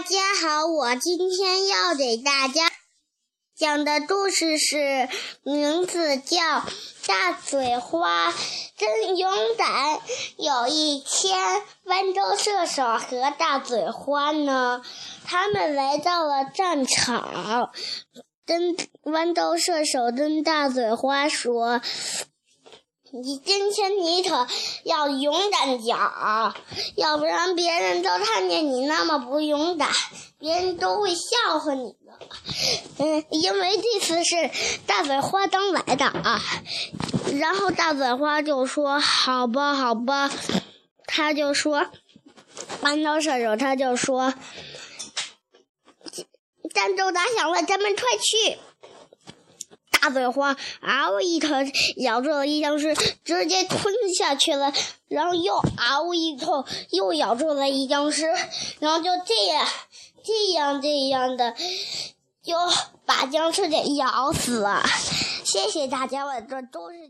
大家好，我今天要给大家讲的故事是，名字叫《大嘴花真勇敢》。有一天，豌豆射手和大嘴花呢，他们来到了战场，跟豌豆射手跟大嘴花说。你今天你可要勇敢点儿，要不然别人都看见你那么不勇敢，别人都会笑话你的。嗯，因为这次是大嘴花刚来的啊。然后大嘴花就说：“好吧，好吧。”他就说：“弯刀射手。”他就说：“战斗打响了，咱们快去。”大嘴花嗷一口咬住了一僵尸，直接吞下去了。然后又嗷一口又咬住了一僵尸，然后就这样、这样、这样的，就把僵尸给咬死了。谢谢大家，我这都是。